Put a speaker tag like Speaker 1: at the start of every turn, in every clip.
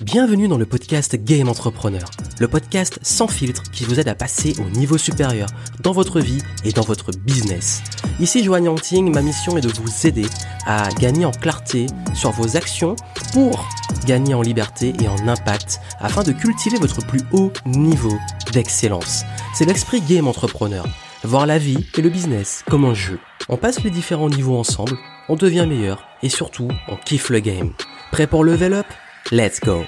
Speaker 1: Bienvenue dans le podcast Game Entrepreneur, le podcast sans filtre qui vous aide à passer au niveau supérieur dans votre vie et dans votre business. Ici Joanne Yangting, ma mission est de vous aider à gagner en clarté sur vos actions pour gagner en liberté et en impact afin de cultiver votre plus haut niveau d'excellence. C'est l'esprit Game Entrepreneur, voir la vie et le business comme un jeu. On passe les différents niveaux ensemble, on devient meilleur et surtout on kiffe le game. Prêt pour level up? Let's go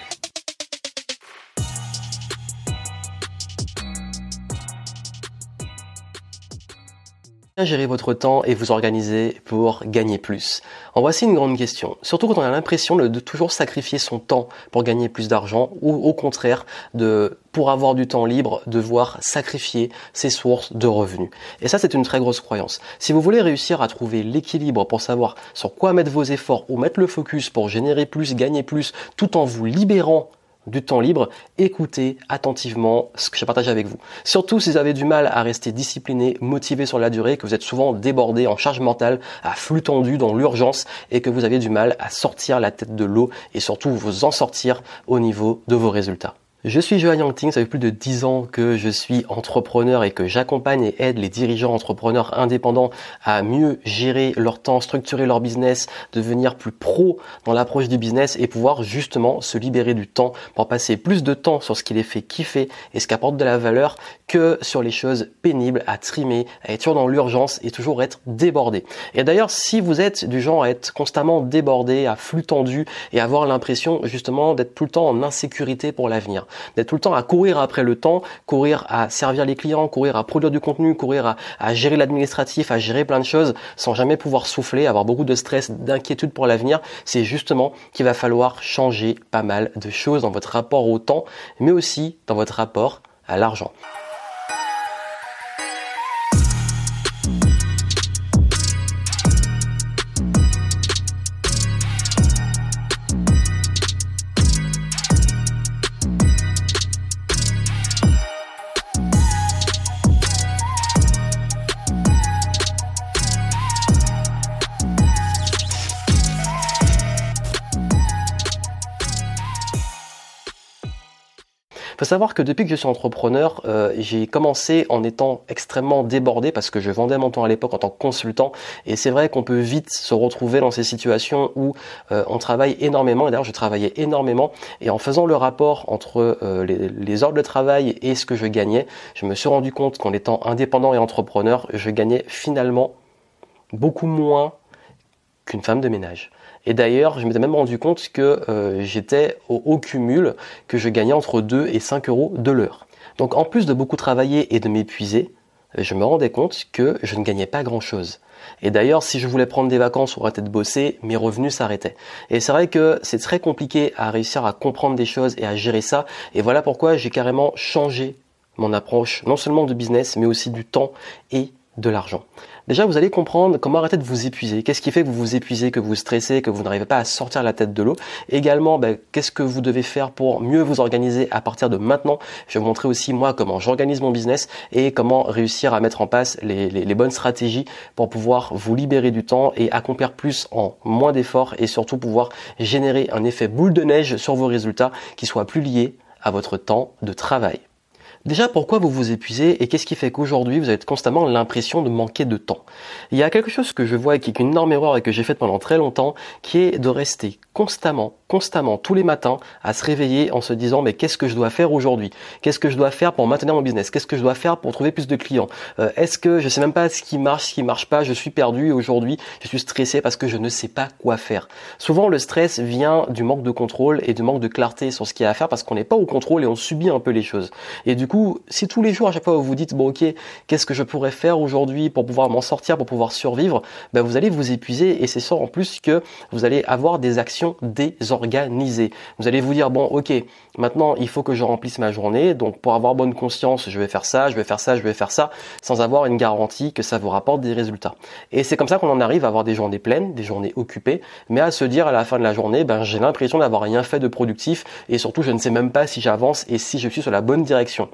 Speaker 1: gérer votre temps et vous organiser pour gagner plus En voici une grande question. Surtout quand on a l'impression de, toujours sacrifier son temps pour gagner plus d'argent ou au contraire de pour avoir du temps libre, devoir sacrifier ses sources de revenus. Et ça, c'est une très grosse croyance. Si vous voulez réussir à trouver l'équilibre pour savoir sur quoi mettre vos efforts ou mettre le focus pour générer plus, gagner plus, tout en vous libérant du temps libre, écoutez attentivement ce que je partage avec vous. Surtout si vous avez du mal à rester discipliné, motivé sur la durée, que vous êtes souvent débordé en charge mentale, à flux tendu dans l'urgence et que vous avez du mal à sortir la tête de l'eau et surtout vous en sortir au niveau de vos résultats. Je suis Johan Yangting, ça fait plus de 10 ans que je suis entrepreneur et que j'accompagne et aide les dirigeants entrepreneurs indépendants à mieux gérer leur temps, structurer leur business, devenir plus pro dans l'approche du business et pouvoir justement se libérer du temps pour passer plus de temps sur ce qui les fait kiffer et ce qui apporte de la valeur que sur les choses pénibles à trimer, à être toujours dans l'urgence et toujours être débordé. Et d'ailleurs, si vous êtes du genre à être constamment débordé, à flux tendu et avoir l'impression justement d'être tout le temps en insécurité pour l'avenir, d'être tout le temps à courir après le temps, courir à servir les clients, courir à produire du contenu, courir à, gérer l'administratif, à gérer plein de choses sans jamais pouvoir souffler, avoir beaucoup de stress, d'inquiétude pour l'avenir, c'est justement qu'il va falloir changer pas mal de choses dans votre rapport au temps, mais aussi dans votre rapport à l'argent. Savoir que depuis que je suis entrepreneur, euh, j'ai commencé en étant extrêmement débordé parce que je vendais mon temps à l'époque en tant que consultant. Et c'est vrai qu'on peut vite se retrouver dans ces situations où euh, on travaille énormément. Et d'ailleurs, je travaillais énormément. Et en faisant le rapport entre euh, les, les, heures de travail et ce que je gagnais, je me suis rendu compte qu'en étant indépendant et entrepreneur, je gagnais finalement beaucoup moins qu'une femme de ménage. Et d'ailleurs, je m'étais même rendu compte que euh, j'étais au, haut cumul, que je gagnais entre 2 et 5 euros de l'heure. Donc en plus de beaucoup travailler et de m'épuiser, je me rendais compte que je ne gagnais pas grand-chose. Et d'ailleurs, si je voulais prendre des vacances ou arrêter de bosser, mes revenus s'arrêtaient. Et c'est vrai que c'est très compliqué à réussir à comprendre des choses et à gérer ça. Et voilà pourquoi j'ai carrément changé mon approche, non seulement de business, mais aussi du temps et de l'argent. Déjà, vous allez comprendre comment arrêter de vous épuiser. Qu'est-ce qui fait que vous vous épuisez, que vous stressez, que vous n'arrivez pas à sortir la tête de l'eau? Également, ben, qu'est-ce que vous devez faire pour mieux vous organiser à partir de maintenant? Je vais vous montrer aussi moi comment j'organise mon business et comment réussir à mettre en place les, les bonnes stratégies pour pouvoir vous libérer du temps et accomplir plus en moins d'efforts et surtout pouvoir générer un effet boule de neige sur vos résultats qui soit plus lié à votre temps de travail. Déjà, pourquoi vous vous épuisez et qu'est-ce qui fait qu'aujourd'hui vous avez constamment l'impression de manquer de temps? Il y a quelque chose que je vois qui est une énorme erreur et que j'ai faite pendant très longtemps, qui est de rester constamment, constamment, tous les matins, à se réveiller en se disant mais qu'est-ce que je dois faire aujourd'hui? Qu'est-ce que je dois faire pour maintenir mon business? Qu'est-ce que je dois faire pour trouver plus de clients? Euh, Est-ce que je sais même pas ce qui marche, ce qui marche pas Je suis perdu aujourd'hui je suis stressé parce que je ne sais pas quoi faire. Souvent le stress vient du manque de contrôle et du manque de clarté sur ce qu'il y a à faire parce qu'on n'est pas au contrôle et on subit un peu les choses. Et du coup, si tous les jours, à chaque fois, vous vous dites, bon, ok, qu'est-ce que je pourrais faire aujourd'hui pour pouvoir m'en sortir, pour pouvoir survivre, ben, vous allez vous épuiser et c'est ça en plus que vous allez avoir des actions désorganisées. Vous allez vous dire, bon, ok, maintenant, il faut que je remplisse ma journée. Donc, pour avoir bonne conscience, je vais faire ça, je vais faire ça, je vais faire ça, sans avoir une garantie que ça vous rapporte des résultats. Et c'est comme ça qu'on en arrive à avoir des journées pleines, des journées occupées, mais à se dire à la fin de la journée, ben, j'ai l'impression d'avoir rien fait de productif et surtout, je ne sais même pas si j'avance et si je suis sur la bonne direction.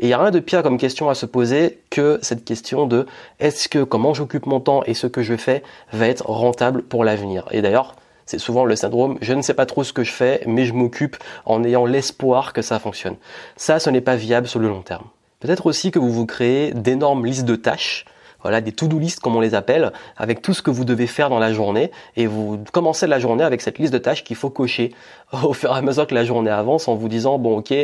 Speaker 1: Et il n'y a rien de pire comme question à se poser que cette question de est-ce que comment j'occupe mon temps et ce que je fais va être rentable pour l'avenir? Et d'ailleurs, C'est souvent le syndrome je ne sais pas trop ce que je fais, mais je m'occupe en ayant l'espoir que ça fonctionne. Ça, ce n'est pas viable sur le long terme. Peut-être aussi que vous vous créez d'énormes listes de tâches voilà, des to-do list comme on les appelle, avec tout ce que vous devez faire dans la journée, et vous commencez la journée avec cette liste de tâches qu'il faut cocher au fur et à mesure que la journée avance, en vous disant bon ok,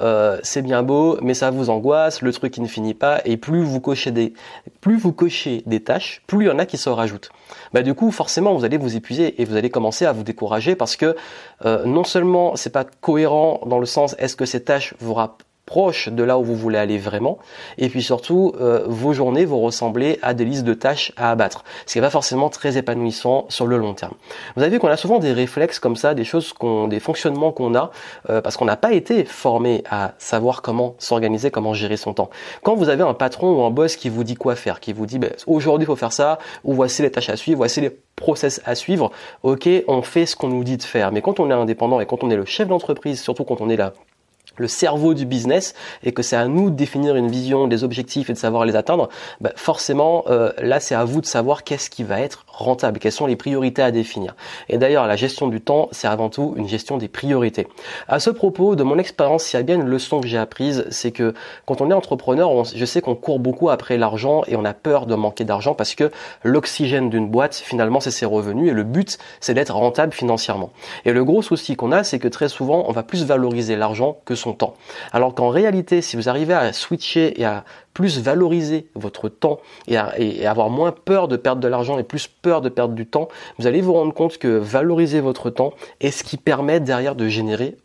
Speaker 1: euh, c'est bien beau, mais ça vous angoisse, le truc qui ne finit pas, et plus vous cochez des, plus vous cochez des tâches, plus il y en a qui se rajoutent. Bah du coup, forcément, vous allez vous épuiser et vous allez commencer à vous décourager parce que euh, non seulement c'est pas cohérent dans le sens est-ce que ces tâches vous rappellent proche de là où vous voulez aller vraiment. Et puis surtout, euh, vos journées vont ressembler à des listes de tâches à abattre, ce qui n'est pas forcément très épanouissant sur le long terme. Vous avez vu qu'on a souvent des réflexes comme ça, des choses qu'on, des fonctionnements qu'on a, euh, parce qu'on n'a pas été formé à savoir comment s'organiser, comment gérer son temps. Quand vous avez un patron ou un boss qui vous dit quoi faire, qui vous dit ben, aujourd'hui il faut faire ça, ou voici les tâches à suivre, voici les process à suivre, ok, on fait ce qu'on nous dit de faire. Mais quand on est indépendant et quand on est le chef d'entreprise, surtout quand on est là le cerveau du business et que c'est à nous de définir une vision, des objectifs et de savoir les atteindre, bah forcément euh, là c'est à vous de savoir qu'est-ce qui va être rentable, quelles sont les priorités à définir. Et d'ailleurs la gestion du temps c'est avant tout une gestion des priorités. À ce propos, de mon expérience, il y a bien une leçon que j'ai apprise, c'est que quand on est entrepreneur, je sais qu'on court beaucoup après l'argent et on a peur de manquer d'argent parce que l'oxygène d'une boîte finalement c'est ses revenus et le but c'est d'être rentable financièrement. Et le gros souci qu'on a c'est que très souvent on va plus valoriser l'argent que son temps. Alors qu'en réalité, si vous arrivez à switcher et à plus valoriser votre temps et, à, avoir moins peur de perdre de l'argent et plus peur de perdre du temps, vous allez vous rendre compte que valoriser votre temps est ce qui permet derrière de générer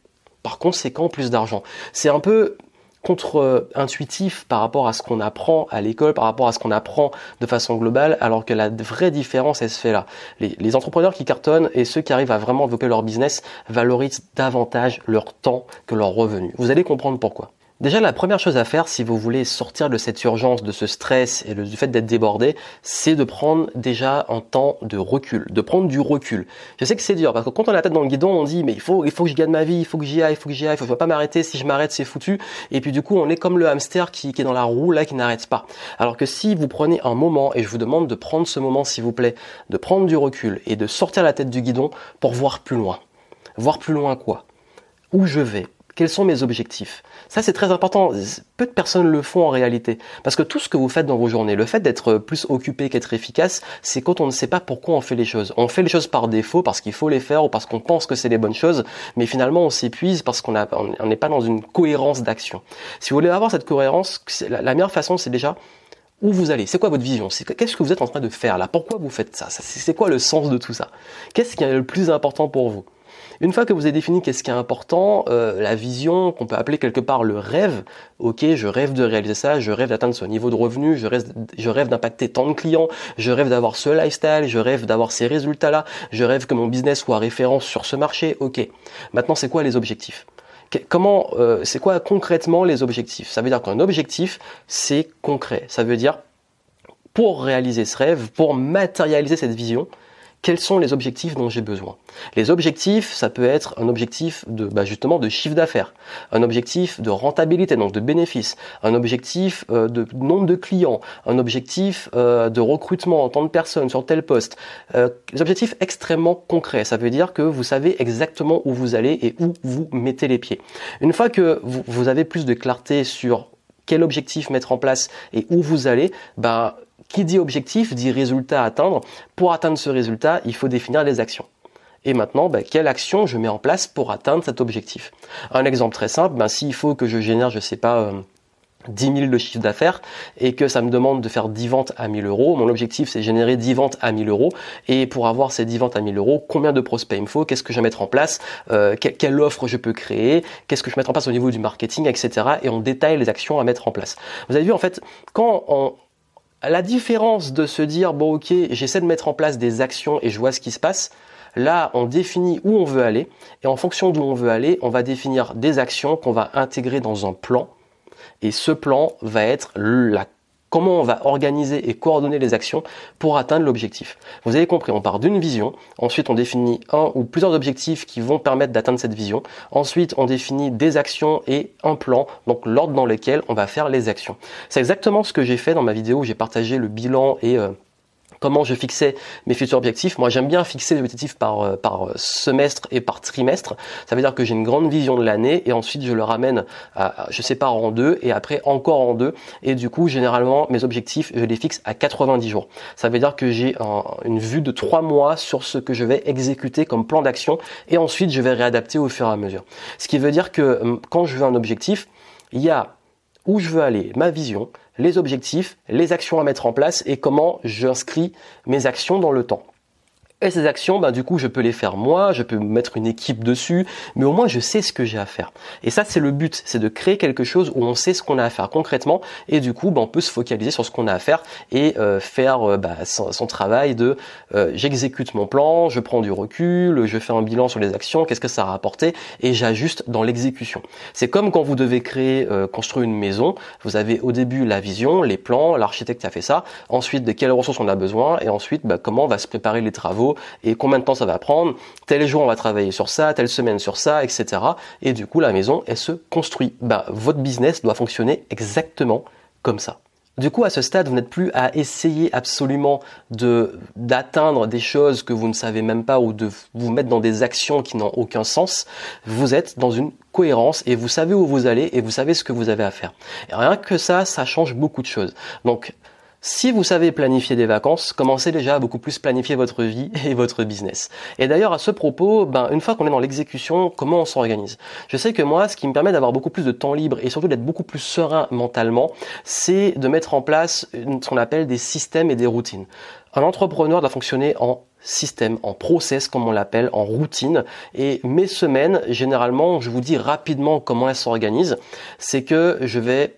Speaker 1: par conséquent plus d'argent. C'est un peu contre-intuitif par rapport à ce qu'on apprend à l'école, par rapport à ce qu'on apprend de façon globale, alors que la vraie différence, elle se fait là. Les, entrepreneurs qui cartonnent et ceux qui arrivent à vraiment évoquer leur business valorisent davantage leur temps que leurs revenus. Vous allez comprendre pourquoi. Déjà, la première chose à faire si vous voulez sortir de cette urgence, de ce stress et du fait d'être débordé, c'est de prendre déjà un temps de recul, de prendre du recul. Je sais que c'est dur parce que quand on a la tête dans le guidon, on dit mais il faut, il faut que je gagne ma vie, il faut que j'y aille, il faut que j'y aille, il faut pas m'arrêter. Si je m'arrête, c'est foutu. Et puis du coup, on est comme le hamster qui, qui est dans la roue là, qui n'arrête pas. Alors que si vous prenez un moment et je vous demande de prendre ce moment, s'il vous plaît, de prendre du recul et de sortir la tête du guidon pour voir plus loin. Voir plus loin quoi? Où je vais? Quels sont mes objectifs? Ça, c'est très important. Peu de personnes le font en réalité. Parce que tout ce que vous faites dans vos journées, le fait d'être plus occupé qu'être efficace, c'est quand on ne sait pas pourquoi on fait les choses. On fait les choses par défaut, parce qu'il faut les faire ou parce qu'on pense que c'est les bonnes choses, mais finalement on s'épuise parce qu'on n'est pas dans une cohérence d'action. Si vous voulez avoir cette cohérence, la, la meilleure façon, c'est déjà où vous allez, c'est quoi votre vision, qu'est-ce que vous êtes en train de faire là, pourquoi vous faites ça, c'est quoi le sens de tout ça, qu'est-ce qui est le plus important pour vous? Une fois que vous avez défini qu'est-ce qui est important, euh, la vision qu'on peut appeler quelque part le rêve, ok, je rêve de réaliser ça, je rêve d'atteindre ce niveau de revenu, je rêve, d'impacter tant de clients, je rêve d'avoir ce lifestyle, je rêve d'avoir ces résultats-là, je rêve que mon business soit référence sur ce marché, ok. Maintenant, c'est quoi les objectifs? Comment, euh, c'est quoi concrètement les objectifs? Ça veut dire qu'un objectif, c'est concret. Ça veut dire pour réaliser ce rêve, pour matérialiser cette vision, quels sont les objectifs dont j'ai besoin. Les objectifs, ça peut être un objectif de bah justement de chiffre d'affaires, un objectif de rentabilité, donc de bénéfices, un objectif euh, de nombre de clients, un objectif euh, de recrutement en tant de personnes sur tel poste. Euh, les objectifs extrêmement concrets, ça veut dire que vous savez exactement où vous allez et où vous mettez les pieds. Une fois que vous, vous avez plus de clarté sur quel objectif mettre en place et où vous allez, bah, qui dit objectif dit résultat à atteindre. Pour atteindre ce résultat, il faut définir les actions. Et maintenant, ben, quelle action je mets en place pour atteindre cet objectif? Un exemple très simple, ben, s'il faut que je génère, je sais pas, 10 euh, 000 de chiffre d'affaires et que ça me demande de faire 10 ventes à 1000 euros. Mon objectif, c'est générer 10 ventes à 1000 euros. Et pour avoir ces 10 ventes à 1000 euros, combien de prospects il me faut? Qu'est-ce que je vais mettre en place? Euh, Quelle offre je peux créer? Qu'est-ce que je vais mettre en place au niveau du marketing, etc. Et on détaille les actions à mettre en place. Vous avez vu, en fait, quand on, la différence de se dire, bon ok, j'essaie de mettre en place des actions et je vois ce qui se passe, là on définit où on veut aller. Et en fonction d'où on veut aller, on va définir des actions qu'on va intégrer dans un plan. Et ce plan va être la comment on va organiser et coordonner les actions pour atteindre l'objectif. Vous avez compris, on part d'une vision, ensuite on définit un ou plusieurs objectifs qui vont permettre d'atteindre cette vision, ensuite on définit des actions et un plan, donc l'ordre dans lequel on va faire les actions. C'est exactement ce que j'ai fait dans ma vidéo où j'ai partagé le bilan et euh, comment je fixais mes futurs objectifs. Moi, j'aime bien fixer les objectifs par, euh, par semestre et par trimestre. Ça veut dire que j'ai une grande vision de l'année et ensuite je le ramène, à, je sépare en deux et après encore en deux. Et du coup, généralement, mes objectifs, je les fixe à 90 jours. Ça veut dire que j'ai une vue de trois mois sur ce que je vais exécuter comme plan d'action et ensuite je vais réadapter au fur et à mesure. Ce qui veut dire que hum, quand je veux un objectif, il y a où je veux aller, ma vision, les objectifs, les actions à mettre en place et comment j'inscris mes actions dans le temps. Et ces actions, ben, du coup, je peux les faire moi, je peux mettre une équipe dessus, mais au moins je sais ce que j'ai à faire. Et ça, c'est le but, c'est de créer quelque chose où on sait ce qu'on a à faire concrètement, et du coup, ben, on peut se focaliser sur ce qu'on a à faire et euh, faire euh, ben, son, travail de euh, j'exécute mon plan, je prends du recul, je fais un bilan sur les actions, qu'est-ce que ça a rapporté, et j'ajuste dans l'exécution. C'est comme quand vous devez créer, construire une maison, vous avez au début la vision, les plans, l'architecte a fait ça, ensuite de quelles ressources on a besoin, et ensuite ben, comment on va se préparer les travaux et combien de temps ça va prendre. Tel jour on va travailler sur ça, telle semaine sur ça, etc. Et du coup la maison elle se construit. Bah, votre business doit fonctionner exactement comme ça. Du coup, à ce stade, vous n'êtes plus à essayer absolument d'atteindre des choses que vous ne savez même pas ou de vous mettre dans des actions qui n'ont aucun sens. Vous êtes dans une cohérence et vous savez où vous allez et vous savez ce que vous avez à faire. Rien que ça, ça change beaucoup de choses. Donc, si vous savez planifier des vacances, commencez déjà à beaucoup plus planifier votre vie et votre business. Et d'ailleurs, à ce propos, ben, une fois qu'on est dans l'exécution, comment on s'organise? Je sais que moi, ce qui me permet d'avoir beaucoup plus de temps libre et surtout d'être beaucoup plus serein mentalement, c'est de mettre en place ce qu'on appelle des systèmes et des routines. Un entrepreneur doit fonctionner en système, en process comme on l'appelle, en routine. Et mes semaines, généralement, je vous dis rapidement comment elles s'organisent, c'est que je vais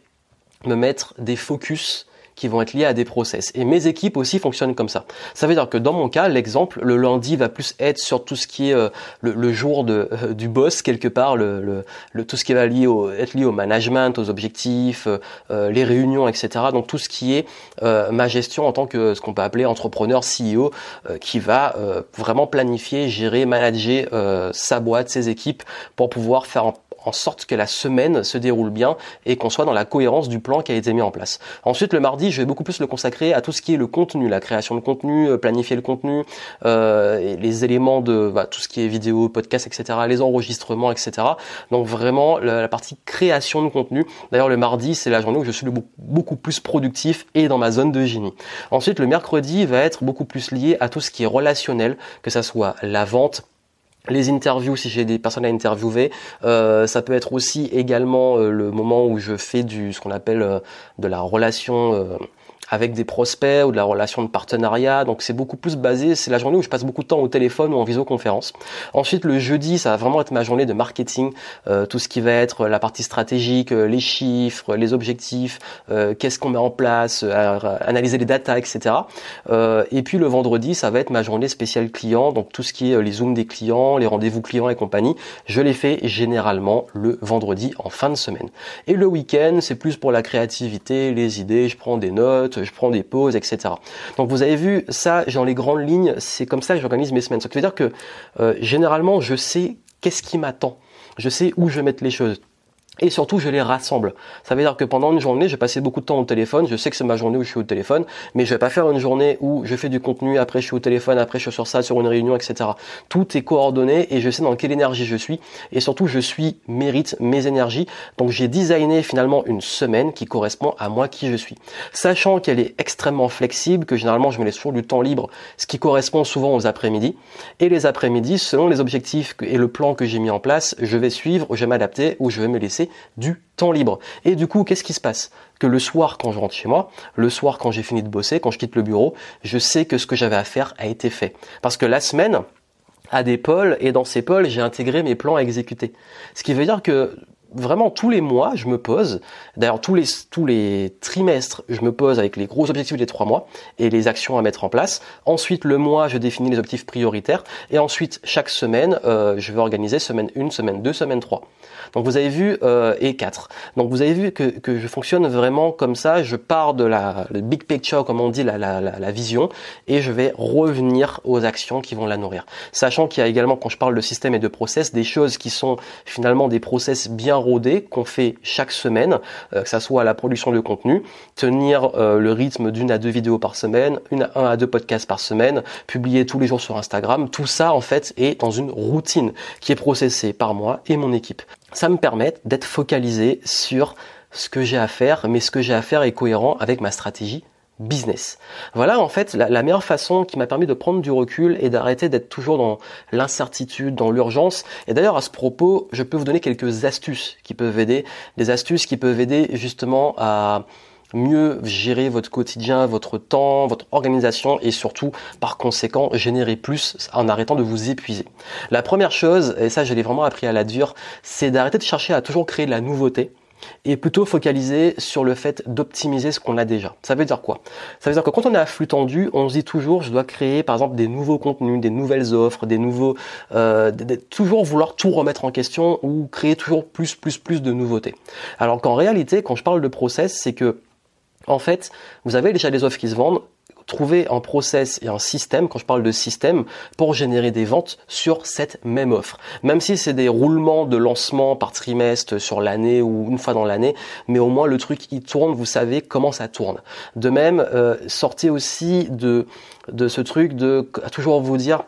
Speaker 1: me mettre des focus qui vont être liés à des process. Et mes équipes aussi fonctionnent comme ça. Ça veut dire que dans mon cas, l'exemple, le lundi va plus être sur tout ce qui est euh, le, jour euh, du boss quelque part, le, le, tout ce qui va lié au, être lié au management, aux objectifs, euh, les réunions, etc. Donc tout ce qui est ma gestion en tant que ce qu'on peut appeler entrepreneur, CEO, qui va vraiment planifier, gérer, manager sa boîte, ses équipes pour pouvoir faire en en sorte que la semaine se déroule bien et qu'on soit dans la cohérence du plan qui a été mis en place. Ensuite, le mardi, je vais beaucoup plus le consacrer à tout ce qui est le contenu, la création de contenu, euh, planifier le contenu, euh, les éléments de bah, tout ce qui est vidéo, podcast, etc., les enregistrements, etc. Donc vraiment la, partie création de contenu. D'ailleurs, le mardi, c'est la journée où je suis beaucoup plus productif et dans ma zone de génie. Ensuite, le mercredi va être beaucoup plus lié à tout ce qui est relationnel, que ça soit la vente, les interviews si j'ai des personnes à interviewer euh, ça peut être aussi également euh, le moment où je fais du ce qu'on appelle euh, de la relation avec des prospects ou de la relation de partenariat. Donc c'est beaucoup plus basé, c'est la journée où je passe beaucoup de temps au téléphone ou en visioconférence. Ensuite le jeudi, ça va vraiment être ma journée de marketing, euh, tout ce qui va être la partie stratégique, euh, les chiffres, les objectifs, euh, qu'est-ce qu'on met en place, analyser les datas, etc. et puis le vendredi, ça va être ma journée spéciale client, donc tout ce qui est les zooms des clients, les rendez-vous clients et compagnie. Je les fais généralement le vendredi en fin de semaine. Et le week-end, c'est plus pour la créativité, les idées, je prends des notes, je prends des pauses, etc. Donc vous avez vu, ça, dans les grandes lignes, c'est comme ça que j'organise mes semaines. Ça veut dire que euh, généralement, je sais qu'est-ce qui m'attend. Je sais où je vais mettre les choses. Et surtout, je les rassemble. Ça veut dire que pendant une journée, j'ai passé beaucoup de temps au téléphone. Je sais que c'est ma journée où je suis au téléphone, mais je vais pas faire une journée où je fais du contenu, après je suis au téléphone, après je suis sur ça, sur une réunion, etc. Tout est coordonné et je sais dans quelle énergie je suis. Et surtout, je suis mérite mes énergies. Donc, j'ai designé finalement une semaine qui correspond à moi qui je suis. Sachant qu'elle est extrêmement flexible, que généralement je me laisse toujours du temps libre, ce qui correspond souvent aux après-midi. Et les après-midi, selon les objectifs et le plan que j'ai mis en place, je vais suivre, je vais m'adapter ou je vais me laisser du temps libre. Et du coup, qu'est-ce qui se passe? Que le soir, quand je rentre chez moi, le soir, quand j'ai fini de bosser, quand je quitte le bureau, je sais que ce que j'avais à faire a été fait. Parce que la semaine a des pôles, et dans ces pôles, j'ai intégré mes plans à exécuter. Ce qui veut dire que vraiment tous les mois, je me pose. D'ailleurs, tous les tous les trimestres, je me pose avec les gros objectifs des trois mois et les actions à mettre en place. Ensuite, le mois, je définis les objectifs prioritaires. Et ensuite, chaque semaine, euh, je vais organiser semaine 1, semaine 2, semaine 3. Donc vous avez vu euh, et 4. Donc vous avez vu que, que je fonctionne vraiment comme ça. Je pars de la le big picture, comme on dit, la, la, la, la vision, et je vais revenir aux actions qui vont la nourrir. Sachant qu'il y a également, quand je parle de système et de process, des choses qui sont finalement des process bien rodé qu'on fait chaque semaine, euh, que ça soit la production de contenu, tenir euh, le rythme d'une à deux vidéos par semaine, une à un à deux podcasts par semaine, publier tous les jours sur Instagram, tout ça en fait est dans une routine qui est processée par moi et mon équipe. Ça me permet d'être focalisé sur ce que j'ai à faire, mais ce que j'ai à faire est cohérent avec ma stratégie business. Voilà en fait la, meilleure façon qui m'a permis de prendre du recul et d'arrêter d'être toujours dans l'incertitude, dans l'urgence. Et d'ailleurs à ce propos, je peux vous donner quelques astuces qui peuvent aider, des astuces qui peuvent aider justement à mieux gérer votre quotidien, votre temps, votre organisation et surtout par conséquent générer plus en arrêtant de vous épuiser. La première chose, et ça je l'ai vraiment appris à la dure, c'est d'arrêter de chercher à toujours créer de la nouveauté et plutôt focaliser sur le fait d'optimiser ce qu'on a déjà. Ça veut dire quoi? Ça veut dire que quand on est à flux tendu, on se dit toujours je dois créer par exemple des nouveaux contenus, des nouvelles offres, des nouveaux, euh, toujours vouloir tout remettre en question ou créer toujours plus, plus, plus de nouveautés. Alors qu'en réalité, quand je parle de process, c'est que en fait, vous avez déjà des offres qui se vendent, trouver un process et un système, quand je parle de système, pour générer des ventes sur cette même offre. Même si c'est des roulements de lancement par trimestre sur l'année ou une fois dans l'année, mais au moins le truc il tourne, vous savez comment ça tourne. De même, euh, sortez aussi de, de ce truc de toujours vous dire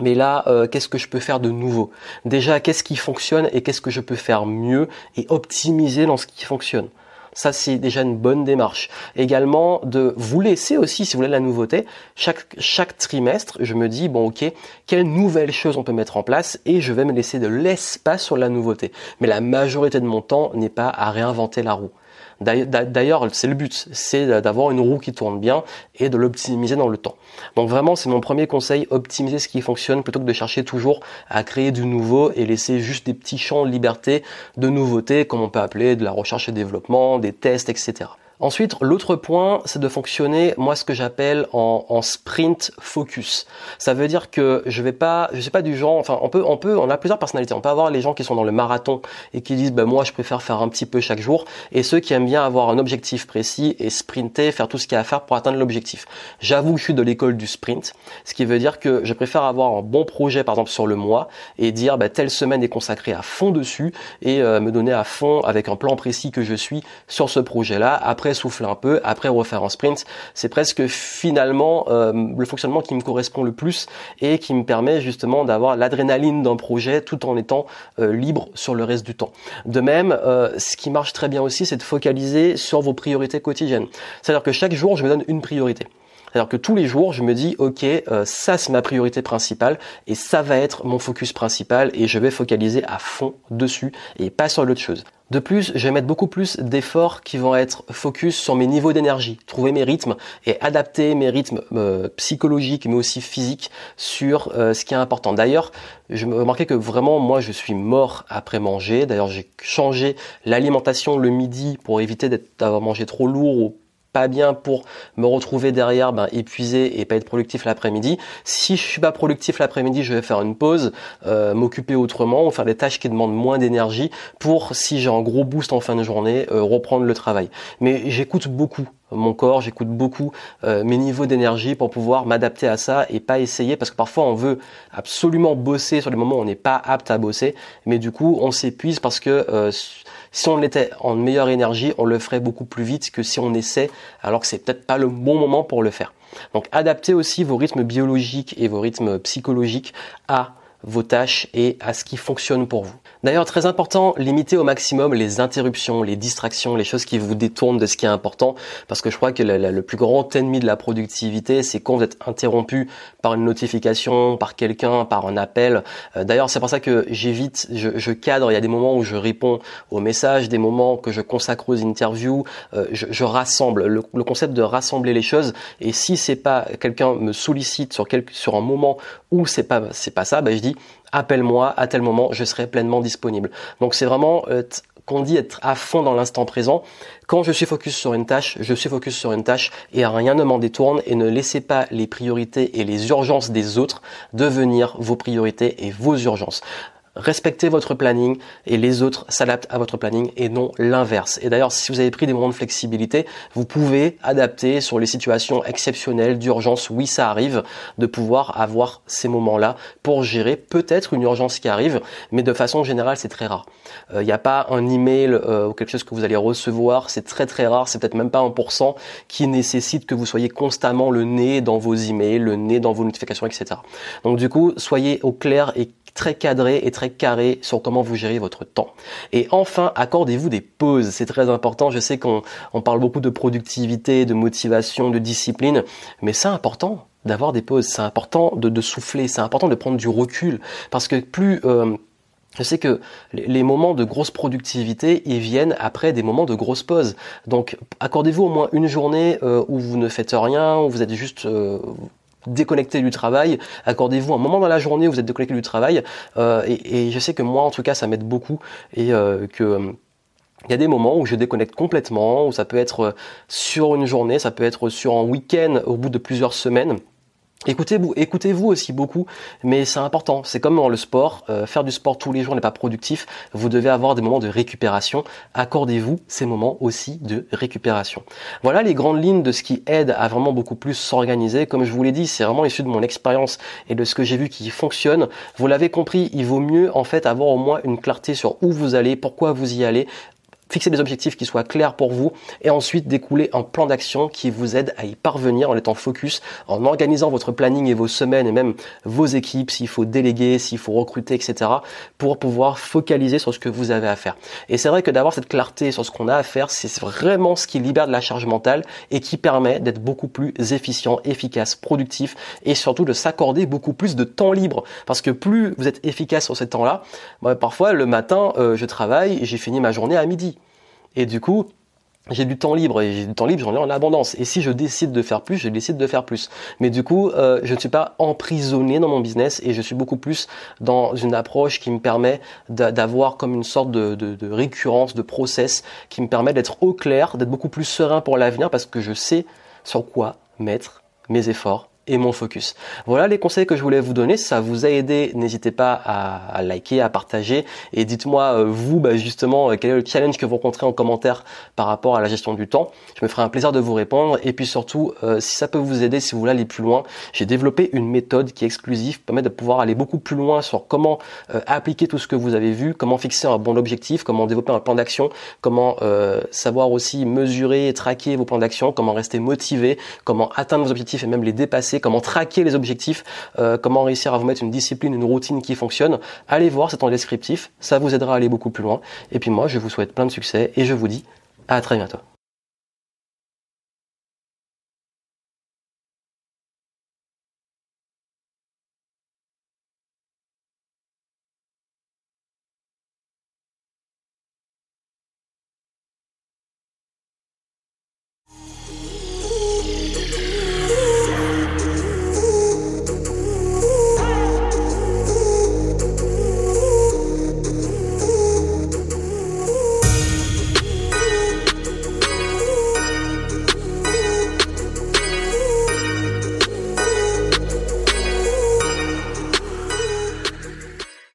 Speaker 1: mais là, euh, qu'est-ce que je peux faire de nouveau? Déjà, qu'est-ce qui fonctionne et qu'est-ce que je peux faire mieux et optimiser dans ce qui fonctionne? Ça, c'est déjà une bonne démarche. Également, de vous laisser aussi, si vous voulez la nouveauté, chaque, chaque trimestre, je me dis, bon, ok, quelles nouvelles choses on peut mettre en place et je vais me laisser de l'espace sur la nouveauté. Mais la majorité de mon temps n'est pas à réinventer la roue. D'ailleurs, c'est le but, c'est d'avoir une roue qui tourne bien et de l'optimiser dans le temps. Donc vraiment, c'est mon premier conseil, optimiser ce qui fonctionne plutôt que de chercher toujours à créer du nouveau et laisser juste des petits champs de liberté, de nouveautés, comme on peut appeler de la recherche et développement, des tests, etc. Ensuite, l'autre point, c'est de fonctionner, moi, ce que j'appelle en, sprint focus. Ça veut dire que je vais pas, je sais pas du genre, enfin, on peut, on peut, on a plusieurs personnalités. On peut avoir les gens qui sont dans le marathon et qui disent, ben moi, je préfère faire un petit peu chaque jour, et ceux qui aiment bien avoir un objectif précis et sprinter, faire tout ce qu'il y a à faire pour atteindre l'objectif. J'avoue que je suis de l'école du sprint, ce qui veut dire que je préfère avoir un bon projet, par exemple, sur le mois, et dire, ben, telle semaine est consacrée à fond dessus, et euh, me donner à fond avec un plan précis que je suis sur ce projet-là. Après souffler un peu, après refaire en sprint. C'est presque finalement euh, le fonctionnement qui me correspond le plus et qui me permet justement d'avoir l'adrénaline d'un projet tout en étant euh, libre sur le reste du temps. De même, euh, ce qui marche très bien aussi, c'est de focaliser sur vos priorités quotidiennes. C'est-à-dire que chaque jour, je me donne une priorité. C'est-à-dire que tous les jours, je me dis, ok, euh, ça c'est ma priorité principale et ça va être mon focus principal et je vais focaliser à fond dessus et pas sur l'autre chose. De plus, je vais mettre beaucoup plus d'efforts qui vont être focus sur mes niveaux d'énergie, trouver mes rythmes et adapter mes rythmes euh, psychologiques mais aussi physiques sur euh, ce qui est important. D'ailleurs, je me remarquais que vraiment moi je suis mort après manger. D'ailleurs, j'ai changé l'alimentation le midi pour éviter d'avoir mangé trop lourd ou pas bien pour me retrouver derrière ben, épuisé et pas être productif l'après-midi. Si je suis pas productif l'après-midi, je vais faire une pause, euh, m'occuper autrement ou faire des tâches qui demandent moins d'énergie pour si j'ai un gros boost en fin de journée, euh, reprendre le travail. Mais j'écoute beaucoup mon corps, j'écoute beaucoup euh, mes niveaux d'énergie pour pouvoir m'adapter à ça et pas essayer parce que parfois on veut absolument bosser sur les moments où on n'est pas apte à bosser, mais du coup on s'épuise parce que si on était en meilleure énergie, on le ferait beaucoup plus vite que si on essaie, alors que c'est peut-être pas le bon moment pour le faire. Donc adaptez aussi vos rythmes biologiques et vos rythmes psychologiques à vos tâches et à ce qui fonctionne pour vous. D'ailleurs, très important, limitez au maximum les interruptions, les distractions, les choses qui vous détournent de ce qui est important, parce que je crois que le, plus grand ennemi de la productivité, c'est quand vous êtes interrompu par une notification, par quelqu'un, par un appel. Euh, d'ailleurs, c'est pour ça que j'évite, je, cadre, il y a des moments où je réponds aux messages, des moments que je consacre aux interviews, euh, je, rassemble, le, concept de rassembler les choses, et si c'est pas quelqu'un me sollicite sur, sur un moment où c'est pas, c'est pas ça, ben je dis appelle-moi à tel moment, je serai pleinement disponible. Donc c'est vraiment euh, qu'on dit être à fond dans l'instant présent. Quand je suis focus sur une tâche, je suis focus sur une tâche et rien ne m'en détourne et ne laissez pas les priorités et les urgences des autres devenir vos priorités et vos urgences. Respectez votre planning et les autres s'adaptent à votre planning et non l'inverse. Et d'ailleurs, si vous avez pris des moments de flexibilité, vous pouvez adapter sur les situations exceptionnelles d'urgence. Oui, ça arrive de pouvoir avoir ces moments-là pour gérer peut-être une urgence qui arrive, mais de façon générale, c'est très rare. Il euh, n'y a pas un email euh, ou quelque chose que vous allez recevoir, c'est très très rare, c'est peut-être même pas 1% qui nécessite que vous soyez constamment le nez dans vos emails, le nez dans vos notifications, etc. Donc du coup, soyez au clair et très cadré et très carré sur comment vous gérez votre temps. Et enfin, accordez-vous des pauses. C'est très important. Je sais qu'on parle beaucoup de productivité, de motivation, de discipline, mais c'est important d'avoir des pauses. C'est important de, souffler. C'est important de prendre du recul parce que plus euh, je sais que les moments de grosse productivité, ils viennent après des moments de grosse pause. Donc, accordez-vous au moins une journée euh, où vous ne faites rien, où vous êtes juste euh, déconnecté du travail. Accordez-vous un moment dans la journée où vous êtes déconnecté du travail. Euh, et, je sais que moi, en tout cas, ça m'aide beaucoup et euh, que euh, il y a des moments où je déconnecte complètement, où ça peut être sur une journée, ça peut être sur un week-end au bout de plusieurs semaines. Écoutez-vous, écoutez-vous aussi beaucoup, mais c'est important. C'est comme dans le sport, euh, faire du sport tous les jours n'est pas productif. Vous devez avoir des moments de récupération. Accordez-vous ces moments aussi de récupération. Voilà les grandes lignes de ce qui aide à vraiment beaucoup plus s'organiser. Comme je vous l'ai dit, c'est vraiment issu de mon expérience et de ce que j'ai vu qui fonctionne. Vous l'avez compris, il vaut mieux en fait avoir au moins une clarté sur où vous allez, pourquoi vous y allez, fixer des objectifs qui soient clairs pour vous et ensuite découler un plan d'action qui vous aide à y parvenir en étant focus, en organisant votre planning et vos semaines et même vos équipes, s'il faut déléguer, s'il faut recruter, etc. pour pouvoir focaliser sur ce que vous avez à faire. Et c'est vrai que d'avoir cette clarté sur ce qu'on a à faire, c'est vraiment ce qui libère de la charge mentale et qui permet d'être beaucoup plus efficient, efficace, productif et surtout de s'accorder beaucoup plus de temps libre. Parce que plus vous êtes efficace sur ces temps-là, parfois le matin, euh, je travaille j'ai fini ma journée à midi. Et du coup, j'ai du temps libre et j'ai du temps libre, j'en ai en abondance. Et si je décide de faire plus, je décide de faire plus. Mais du coup, euh, je ne suis pas emprisonné dans mon business et je suis beaucoup plus dans une approche qui me permet d'avoir comme une sorte de, de, de, récurrence, de process, qui me permet d'être au clair, d'être beaucoup plus serein pour l'avenir parce que je sais sur quoi mettre mes efforts et mon focus. Voilà les conseils que je voulais vous donner. Si ça vous a aidé, n'hésitez pas à, liker, à partager et dites-moi euh, vous bah, justement euh, quel est le challenge que vous rencontrez en commentaire par rapport à la gestion du temps. Je me ferai un plaisir de vous répondre et puis surtout euh, si ça peut vous aider, si vous voulez aller plus loin, j'ai développé une méthode qui est exclusive, permet de pouvoir aller beaucoup plus loin sur comment appliquer tout ce que vous avez vu, comment fixer un bon objectif, comment développer un plan d'action, comment savoir aussi mesurer et traquer vos plans d'action, comment rester motivé, comment atteindre vos objectifs et même les dépasser comment traquer les objectifs, euh, comment réussir à vous mettre une discipline, une routine qui fonctionne. Allez voir, c'est en descriptif, ça vous aidera à aller beaucoup plus loin. Et puis moi, je vous souhaite plein de succès et je vous dis à très bientôt.